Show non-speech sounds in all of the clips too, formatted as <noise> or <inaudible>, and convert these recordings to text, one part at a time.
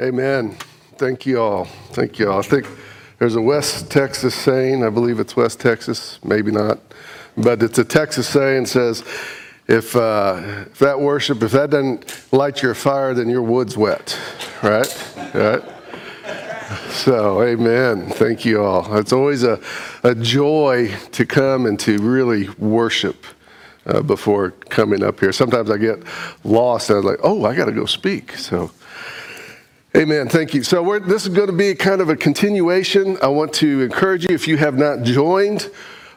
Amen. Thank you all. Thank you all. I think there's a West Texas saying, I believe it's West Texas, maybe not, but it's a Texas saying says, if, uh, if that worship, if that doesn't light your fire, then your wood's wet, right? Right? So, amen. Thank you all. It's always a, a joy to come and to really worship uh, before coming up here. Sometimes I get lost I'm like, oh, I got to go speak. So, Amen. Thank you. So this is going to be kind of a continuation. I want to encourage you if you have not joined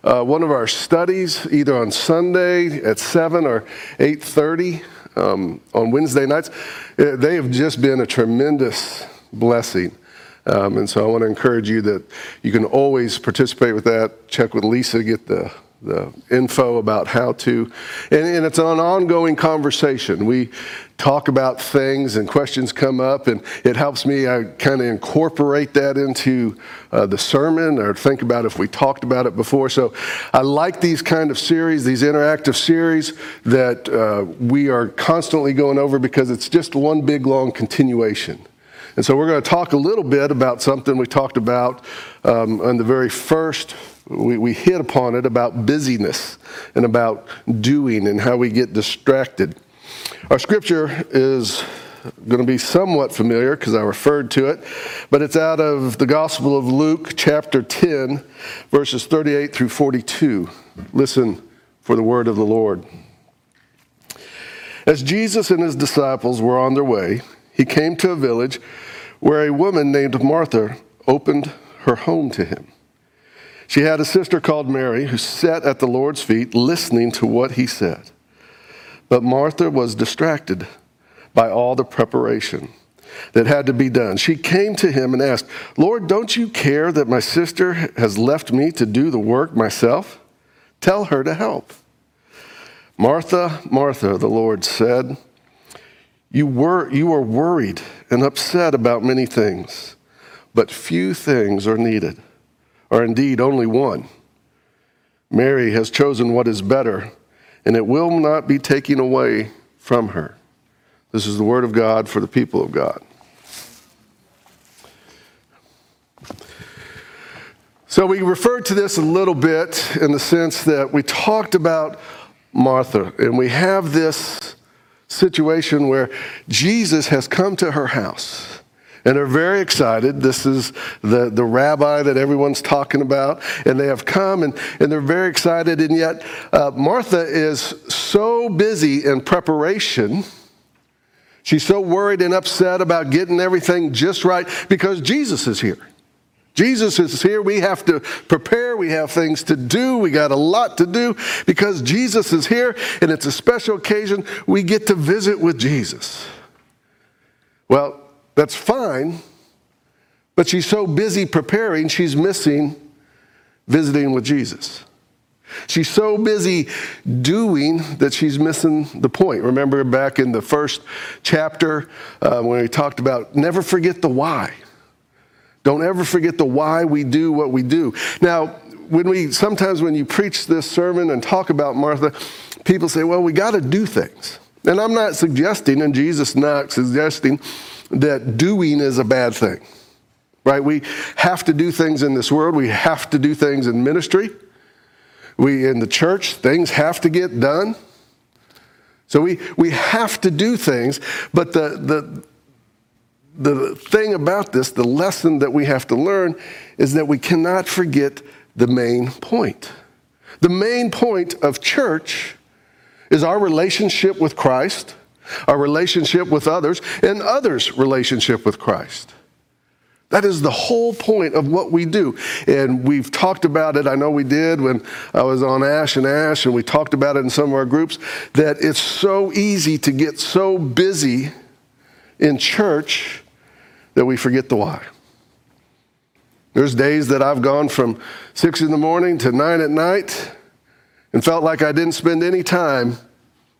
uh, one of our studies, either on Sunday at seven or eight thirty um, on Wednesday nights. Uh, they have just been a tremendous blessing. Um, and so I want to encourage you that you can always participate with that. Check with Lisa, get the the info about how to, and, and, it's an ongoing conversation. We talk about things and questions come up, and it helps me. I kind of incorporate that into uh, the sermon or think about if we talked about it before. So I like these kind of series, these interactive series that uh, we are constantly going over because it's just one big long continuation. And so we're going to talk a little bit about something we talked about um, on the very first we, we hit upon it about busyness and about doing and how we get distracted. Our scripture is going to be somewhat familiar because I referred to it, but it's out of the Gospel of Luke, chapter 10, verses 38 through 42. Listen for the word of the Lord. As Jesus and his disciples were on their way, he came to a village where a woman named Martha opened her home to him. She had a sister called Mary who sat at the Lord's feet listening to what he said. But Martha was distracted by all the preparation that had to be done. She came to him and asked, Lord, don't you care that my sister has left me to do the work myself? Tell her to help. Martha, Martha, the Lord said, you, were, you are worried and upset about many things, but few things are needed or indeed only one. Mary has chosen what is better, and it will not be taken away from her. This is the word of God for the people of God. So, we referred to this a little bit in the sense that we talked about Martha, and we have this situation where Jesus has come to her house and they're very excited. This is the, the rabbi that everyone's talking about, and they have come and, and they're very excited. And yet, uh, Martha is so busy in preparation. She's so worried and upset about getting everything just right because Jesus is here. Jesus is here. We have to prepare. We have things to do. We got a lot to do because Jesus is here and it's a special occasion. We get to visit with Jesus. Well, that's fine, but she's so busy preparing, she's missing visiting with Jesus. She's so busy doing that she's missing the point. Remember back in the first chapter uh, when we talked about never forget the why. Don't ever forget the why we do what we do. Now, when we sometimes when you preach this sermon and talk about Martha, people say, "Well, we got to do things." And I'm not suggesting, and Jesus not suggesting that doing is a bad thing, right? We have to do things in this world, we have to do things in ministry. We, in the church, things have to get done. So we, we have to do things, but the, the, the thing about this, the lesson that we have to learn, is that we cannot forget the main point. The main point of church is our relationship with Christ our relationship with others, and others' relationship with Christ. That is the whole point of what we do. And we've talked about it. I know we did when I was on Ash and Ash, and we talked about it in some of our groups that it's so easy to get so busy in church that we forget the why. There's days that I've gone from six in the morning to nine at night and felt like I didn't spend any time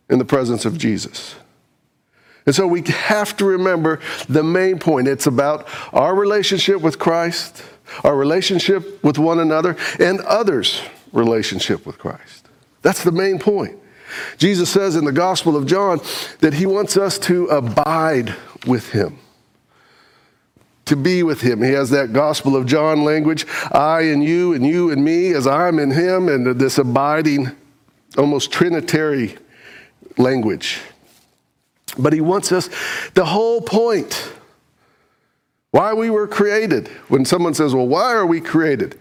in the presence of Jesus. And so we have to remember the main point. It's about our relationship with Christ, our relationship with one another, and others' relationship with Christ. That's the main point. Jesus says in the Gospel of John that he wants us to abide with him. to be with him. He has that Gospel of John language I and you, and you and me, as I'm in him, and this abiding, almost trinitary language. But he wants us, the whole point, why we were created. When someone says, Well, why are we created?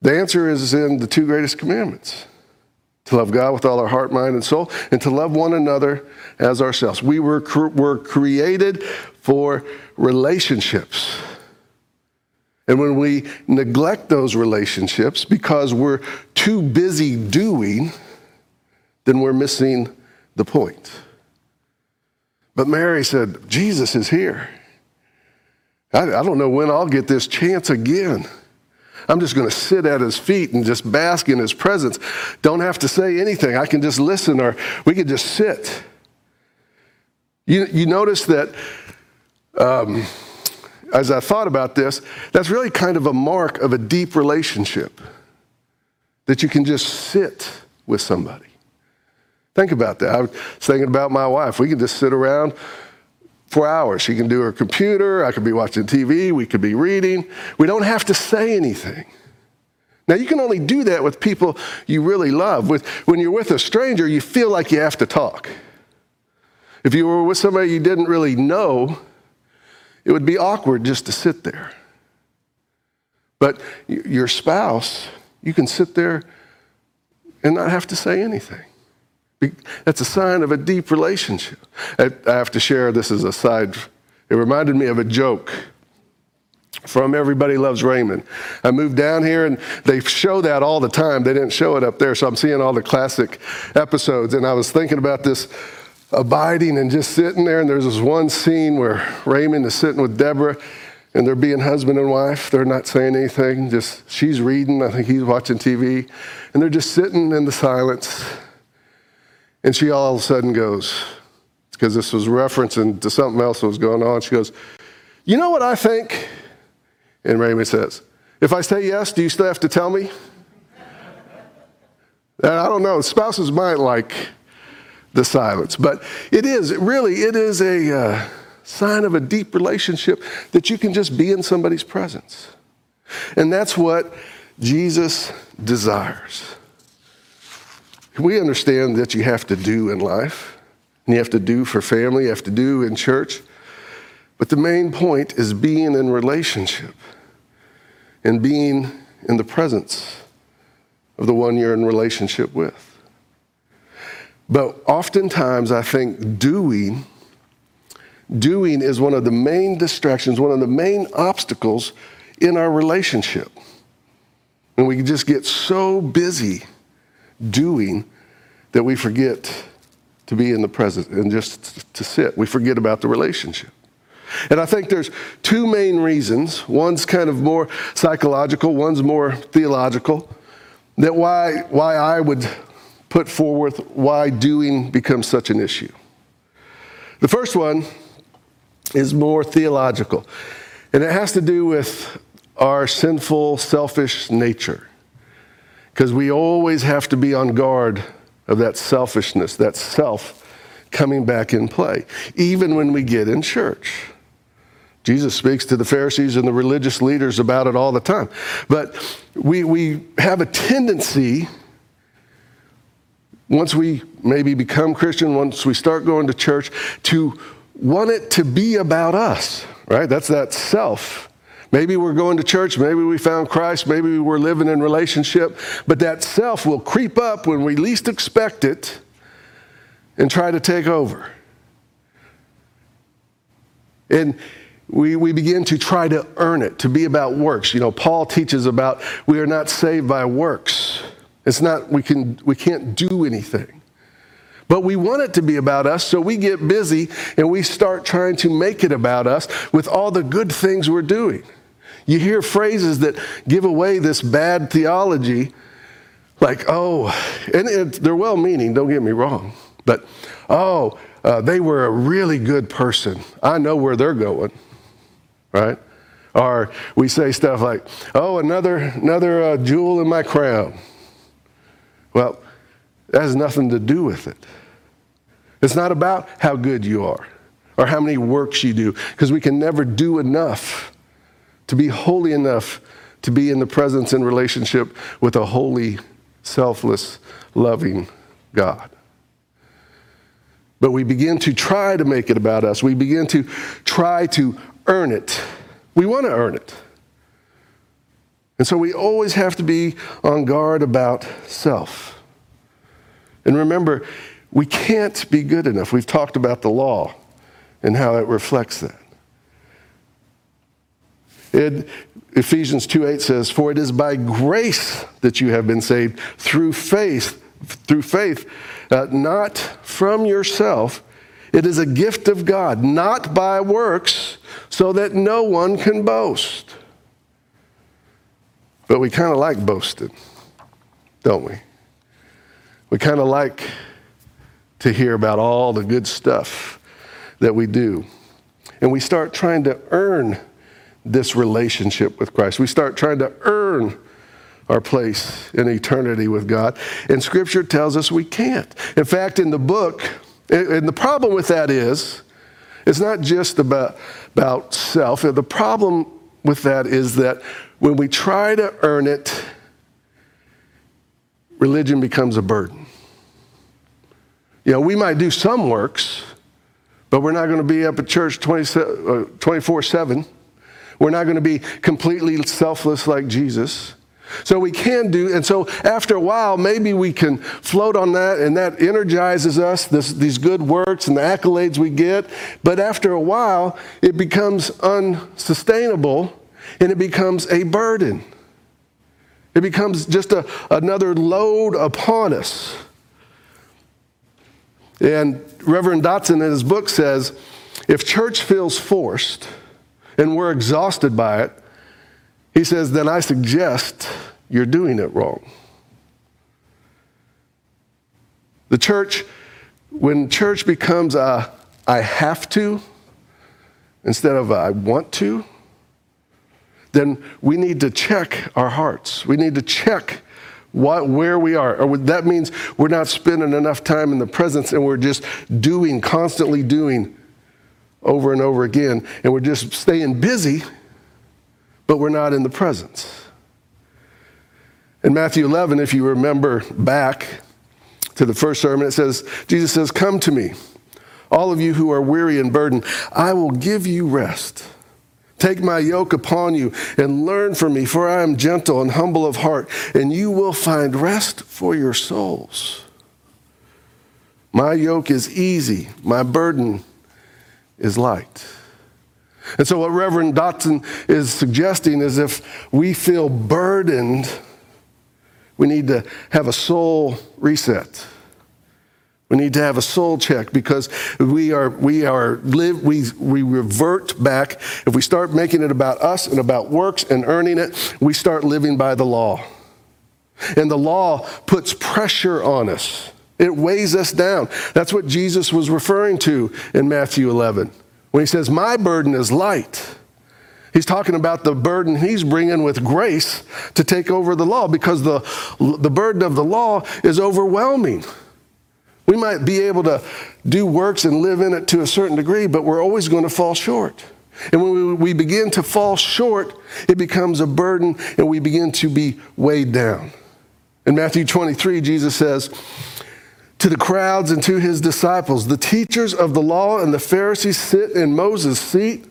The answer is in the two greatest commandments to love God with all our heart, mind, and soul, and to love one another as ourselves. We were, were created for relationships. And when we neglect those relationships because we're too busy doing, then we're missing the point. But Mary said, Jesus is here. I, I don't know when I'll get this chance again. I'm just going to sit at his feet and just bask in his presence. Don't have to say anything. I can just listen, or we can just sit. You, you notice that um, as I thought about this, that's really kind of a mark of a deep relationship that you can just sit with somebody. Think about that. I was thinking about my wife. We can just sit around for hours. She can do her computer. I could be watching TV. We could be reading. We don't have to say anything. Now, you can only do that with people you really love. With, when you're with a stranger, you feel like you have to talk. If you were with somebody you didn't really know, it would be awkward just to sit there. But your spouse, you can sit there and not have to say anything. That's a sign of a deep relationship. I have to share this as a side. It reminded me of a joke from Everybody Loves Raymond. I moved down here and they show that all the time. They didn't show it up there, so I'm seeing all the classic episodes. And I was thinking about this abiding and just sitting there. And there's this one scene where Raymond is sitting with Deborah and they're being husband and wife. They're not saying anything, just she's reading. I think he's watching TV. And they're just sitting in the silence. And she all of a sudden goes, because this was referencing to something else that was going on. She goes, You know what I think? And Raymond says, If I say yes, do you still have to tell me? and I don't know, spouses might like the silence, but it is, really, it is a uh, sign of a deep relationship that you can just be in somebody's presence. And that's what Jesus desires. We understand that you have to do in life, and you have to do for family, you have to do in church. But the main point is being in relationship and being in the presence of the one you're in relationship with. But oftentimes, I think doing, doing is one of the main distractions, one of the main obstacles in our relationship. And we just get so busy doing that we forget to be in the present and just to sit. We forget about the relationship. And I think there's two main reasons. One's kind of more psychological, one's more theological. That why, why I would put forward why doing becomes such an issue. The first one is more theological, and it has to do with our sinful, selfish nature because we always have to be on guard of that selfishness, that self coming back in play, even when we get in church. Jesus speaks to the Pharisees and the religious leaders about it all the time. But we, we have a tendency, once we maybe become Christian, once we start going to church, to want it to be about us, right? That's that self Maybe we're going to church, maybe we found Christ, maybe we're living in relationship, but that self will creep up when we least expect it and try to take over. And we, we begin to try to earn it, to be about works. You know, Paul teaches about we are not saved by works. It's not, we, can, we can't do anything. But we want it to be about us, so we get busy and we start trying to make it about us with all the good things we're doing. You hear phrases that give away this bad theology, like, oh, and it, they're well meaning, don't get me wrong, but, oh, uh, they were a really good person. I know where they're going, right? Or we say stuff like, oh, another, another uh, jewel in my crown. Well, that has nothing to do with it. It's not about how good you are. or how many works you do, because we can never do enough to be holy enough to be in the presence and relationship with a holy, selfless, loving God. But we begin to try to make it about us. We begin to try to earn it. We want to earn it. And so we always have to be on guard about self. And remember, we can't be good enough. We've talked about the law and how it reflects that. It, Ephesians 2 8 says, For it is by grace that you have been saved through faith, through faith, uh, not from yourself. It is a gift of God, not by works, so that no one can boast. But we kind of like boasting, don't we? We kind of like to hear about all the good stuff that we do. And we start trying to earn this relationship with Christ. We start trying to earn our place in eternity with God. And Scripture tells us we can't. In fact, in the book, and the problem with that is, it's not just about, about self. The problem with that is that when we try to earn it, religion becomes a burden. You know, we might do some works, but we're not going to be up at church uh, 24 7. We're not going to be completely selfless like Jesus. So we can do, and so after a while, maybe we can float on that, and that energizes us, this, these good works and the accolades we get. But after a while, it becomes unsustainable and it becomes a burden. It becomes just a, another load upon us. And Reverend Dotson in his book says if church feels forced, and we're exhausted by it, he says, then I suggest you're doing it wrong. The church, when church becomes a I have to instead of a, I want to, then we need to check our hearts. We need to check what, where we are. Or that means we're not spending enough time in the presence and we're just doing, constantly doing over and over again, and we're just staying busy, but we're not in the presence. In Matthew 11, if you remember back to the first sermon, it says, Jesus says, Come to me, all of you who are weary and burdened, I will give you rest. Take my yoke upon you and learn from me, for I am gentle and humble of heart, and you will find rest for your souls. My yoke is easy, my burden is light. And so, what Reverend Dotson is suggesting is if we feel burdened, we need to have a soul reset. We need to have a soul check because we are we are live we we revert back. If we start making it about us and about works and earning it, we start living by the law. And the law puts pressure on us. It weighs us down. That's what Jesus was referring to in Matthew 11 when he says, My burden is light. He's talking about the burden he's bringing with grace to take over the law because the, the burden of the law is overwhelming. We might be able to do works and live in it to a certain degree, but we're always going to fall short. And when we begin to fall short, it becomes a burden and we begin to be weighed down. In Matthew 23, Jesus says, to the crowds and to his disciples. The teachers of the law and the Pharisees sit in Moses' seat.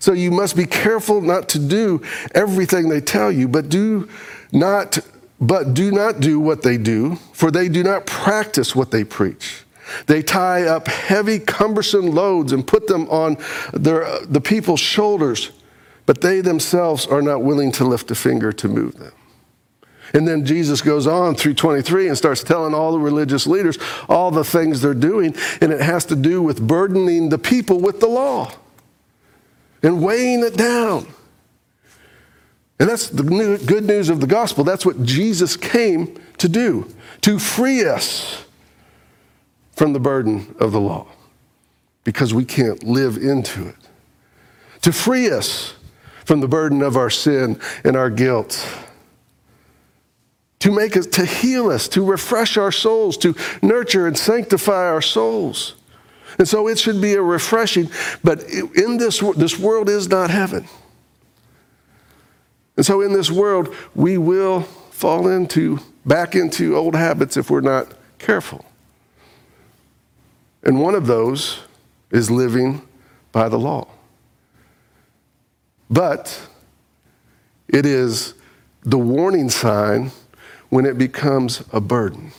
So you must be careful not to do everything they tell you, but do not but do not do what they do, for they do not practice what they preach. They tie up heavy, cumbersome loads and put them on their, the people's shoulders, but they themselves are not willing to lift a finger to move them. And then Jesus goes on through 23 and starts telling all the religious leaders all the things they're doing, and it has to do with burdening the people with the law and weighing it down. And that's the good news of the gospel. That's what Jesus came to do, to free us from the burden of the law because we can't live into it, to free us from the burden of our sin and our guilt to make us, to heal us, to refresh our souls, to nurture and sanctify our souls. And so it should be a refreshing, but in this, this world is not heaven. And so in this world, we will fall into, back into old habits if we're not careful. And one of those is living by the law. But it is the warning sign when it becomes a burden.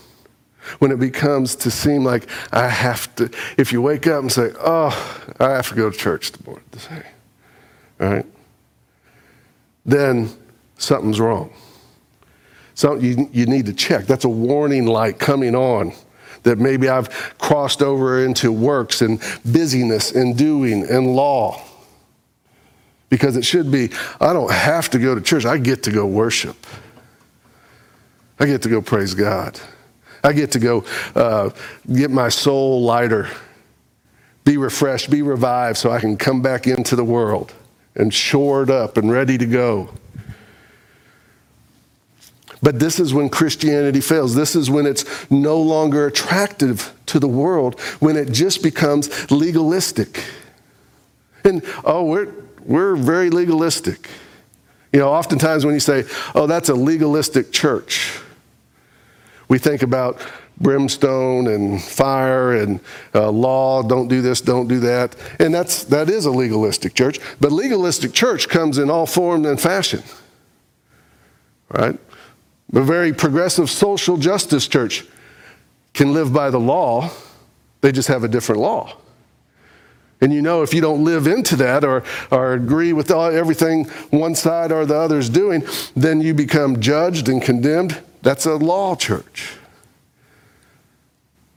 When it becomes to seem like I have to, if you wake up and say, oh, I have to go to church tomorrow, all right? Then something's wrong. So you, you need to check. That's a warning light coming on that maybe I've crossed over into works and busyness and doing and law. Because it should be, I don't have to go to church, I get to go worship. I get to go praise God. I get to go uh, get my soul lighter, be refreshed, be revived so I can come back into the world and shored up and ready to go. But this is when Christianity fails. This is when it's no longer attractive to the world, when it just becomes legalistic. And oh, we're, we're very legalistic. You know, oftentimes when you say, oh, that's a legalistic church, we think about brimstone and fire and uh, law don't do this don't do that and that's that is a legalistic church but legalistic church comes in all form and fashion right a very progressive social justice church can live by the law, they just have a different law. And you know, if you don't live into that or, or agree with all, everything one side or the other is doing, then you become judged and condemned. That's a law church.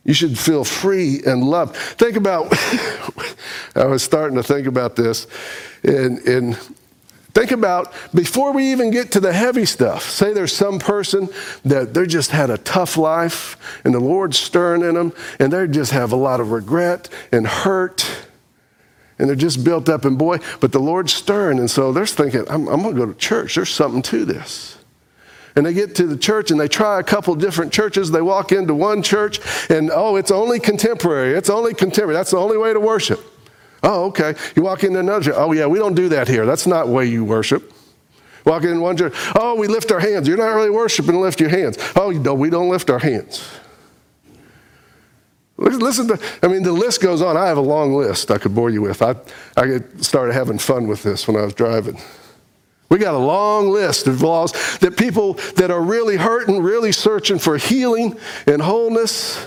You should feel free and loved. Think about, <laughs> I was starting to think about this, and, and Think about before we even get to the heavy stuff. Say there's some person that they just had a tough life and the Lord's stirring in them and they just have a lot of regret and hurt and they're just built up and boy, but the Lord's stirring and so they're thinking, I'm, I'm going to go to church. There's something to this. And they get to the church and they try a couple different churches. They walk into one church and, oh, it's only contemporary. It's only contemporary. That's the only way to worship. Oh, okay. You walk into another church. Oh, yeah, we don't do that here. That's not way you worship. Walk in one church. Oh, we lift our hands. You're not really worshiping lift your hands. Oh, no, we don't lift our hands. Listen to, I mean, the list goes on. I have a long list I could bore you with. I, I started having fun with this when I was driving. We got a long list of laws that people that are really hurting, really searching for healing and wholeness,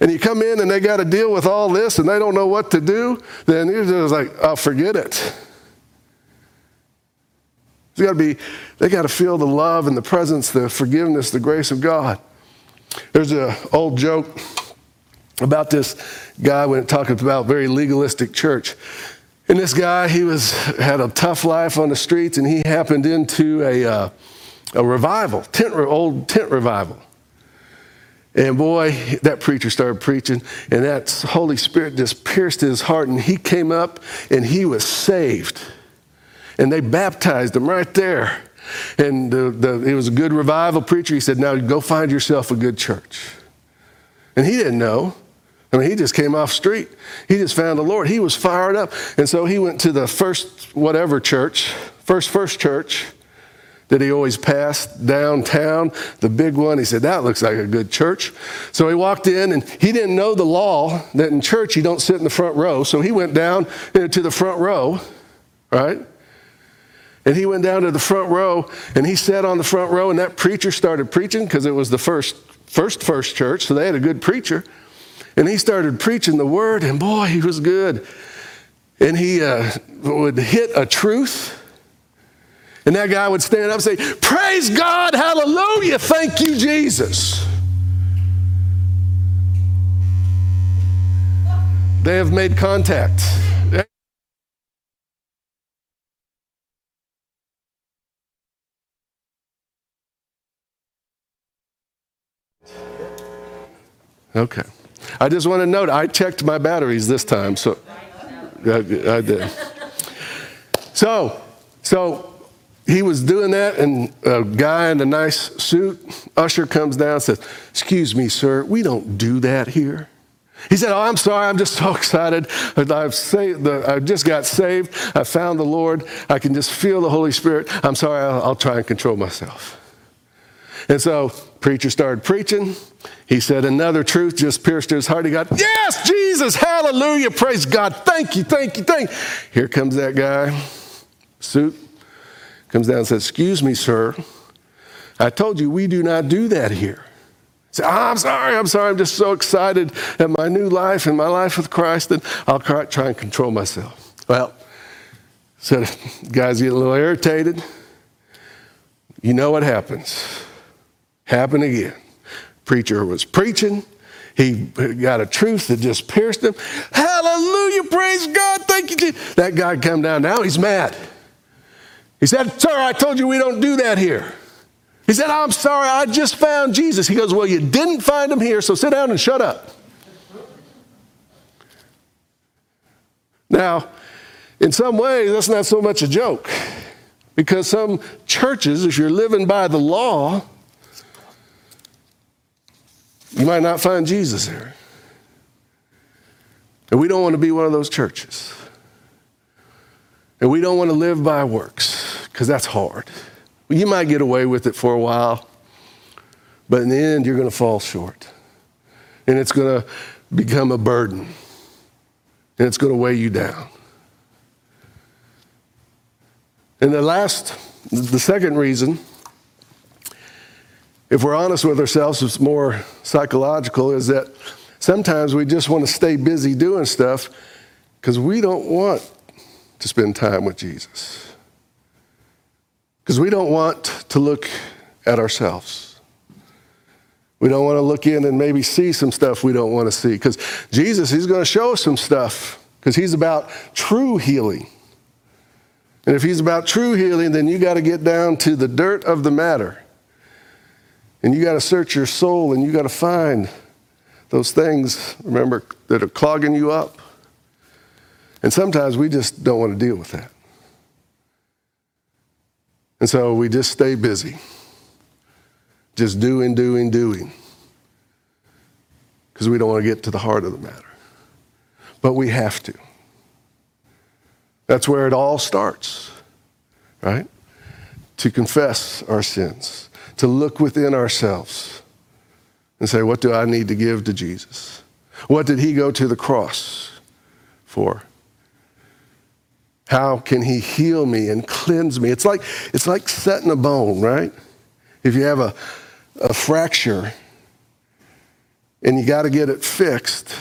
and you come in and they got to deal with all this and they don't know what to do, then you're just like, oh, forget it. They got to be, they got to feel the love and the presence, the forgiveness, the grace of God. There's an old joke about this guy when it talks about very legalistic church. And this guy, he was had a tough life on the streets, and he happened into a, uh, a revival, tent, old tent revival. And boy, that preacher started preaching, and that Holy Spirit just pierced his heart, and he came up and he was saved. And they baptized him right there. And the, the, he was a good revival preacher. He said, Now go find yourself a good church. And he didn't know. I mean, he just came off street. He just found the Lord. He was fired up. And so he went to the first whatever church, first first church, that he always passed downtown, the big one. He said, That looks like a good church. So he walked in and he didn't know the law that in church you don't sit in the front row. So he went down uh, to the front row, right? And he went down to the front row and he sat on the front row and that preacher started preaching because it was the first, first, first church. So they had a good preacher. And he started preaching the word and boy, he was good. And he uh, would hit a truth and that guy would stand up and say, Praise God, hallelujah, thank you, Jesus. They have made contact. Okay. I just want to note I checked my batteries this time, so I, I did. So, so he was doing that, and a guy in a nice suit, usher comes down and says, Excuse me, sir, we don't do that here. He said, Oh, I'm sorry. I'm just so <laughs> excited. I've, saved the, I just got saved. I found the Lord. I can just feel the Holy Spirit. I'm sorry. I'll, I'll try and control myself. And so, preacher started preaching. He said another truth just pierced his heart. He got, Yes, Jesus, hallelujah, praise God, thank you, thank you, thank you. Here comes that guy, suit, comes down and says, Excuse me, sir. I told you we do not do that here. Say, oh, I'm sorry, I'm sorry, I'm just so excited at my new life and my life with Christ that I'll try and control myself. Well, so <laughs> guys get a little irritated. You know what happens. Happened again. Preacher was preaching. He got a truth that just pierced him. Hallelujah, praise God, thank you. That guy come down now, he's mad. He said, Sir, I told you we don't do that here. He said, I'm sorry, I just found Jesus. He goes, Well, you didn't find him here, so sit down and shut up. Now, in some ways, that's not so much a joke because some churches, if you're living by the law, you might not find Jesus there. And we don't want to be one of those churches. And we don't want to live by works because that's hard. You might get away with it for a while, but in the end, you're going to fall short. And it's going to become a burden. And it's going to weigh you down. And the last, the second reason, if we're honest with ourselves, it's more psychological, is that sometimes we just want to stay busy doing stuff because we don't want to spend time with Jesus. Because we don't want to look at ourselves. We don't want to look in and maybe see some stuff we don't want to see. Because Jesus, He's going to show us some stuff because He's about true healing. And if He's about true healing, then you got to get down to the dirt of the matter. And you got to search your soul and you got to find those things, remember, that are clogging you up. And sometimes we just don't want to deal with that. And so we just stay busy, just doing, doing, doing, because we don't want to get to the heart of the matter. But we have to. That's where it all starts, right? To confess our sins, to look within ourselves and say, What do I need to give to Jesus? What did he go to the cross for? How can he heal me and cleanse me? It's like, it's like setting a bone, right? If you have a, a fracture and you got to get it fixed,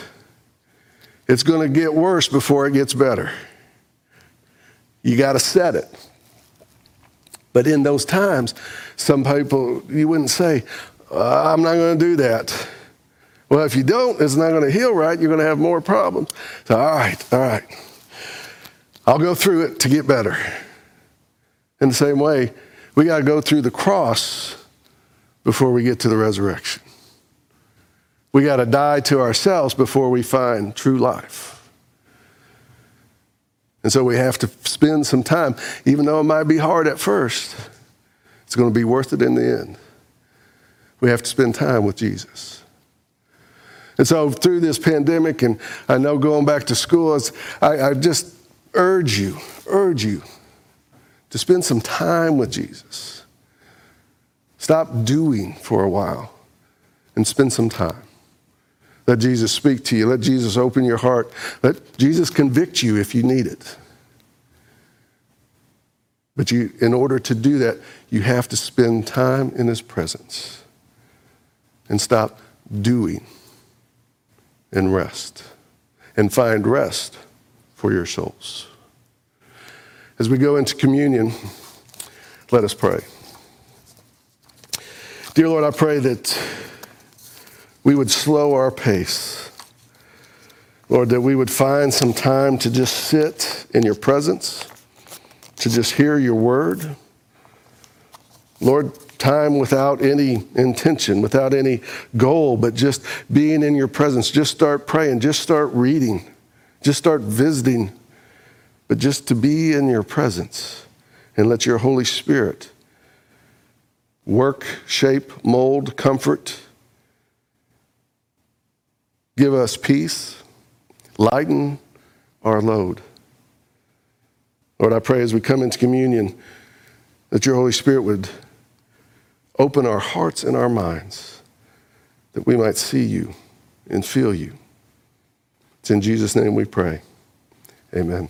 it's going to get worse before it gets better. You got to set it. But in those times, some people, you wouldn't say, uh, I'm not going to do that. Well, if you don't, it's not going to heal right. You're going to have more problems. So, all right, all right. I'll go through it to get better. In the same way, we got to go through the cross before we get to the resurrection. We got to die to ourselves before we find true life. And so we have to spend some time, even though it might be hard at first, it's going to be worth it in the end. We have to spend time with Jesus. And so through this pandemic, and I know going back to school, I, I just urge you, urge you to spend some time with Jesus. Stop doing for a while and spend some time. Let Jesus speak to you. Let Jesus open your heart. Let Jesus convict you if you need it. But you, in order to do that, you have to spend time in His presence and stop doing and rest and find rest for your souls. As we go into communion, let us pray. Dear Lord, I pray that we would slow our pace. Lord, that we would find some time to just sit in your presence, to just hear your word. Lord, time without any intention, without any goal, but just being in your presence. Just start praying, just start reading just start visiting, but just to be in your presence and let your Holy Spirit work, shape, mold, comfort, Give us peace. Lighten our load. Lord, I pray as we come into communion that your Holy Spirit would open our hearts and our minds that we might see you and feel you. It's in Jesus' name we pray. Amen.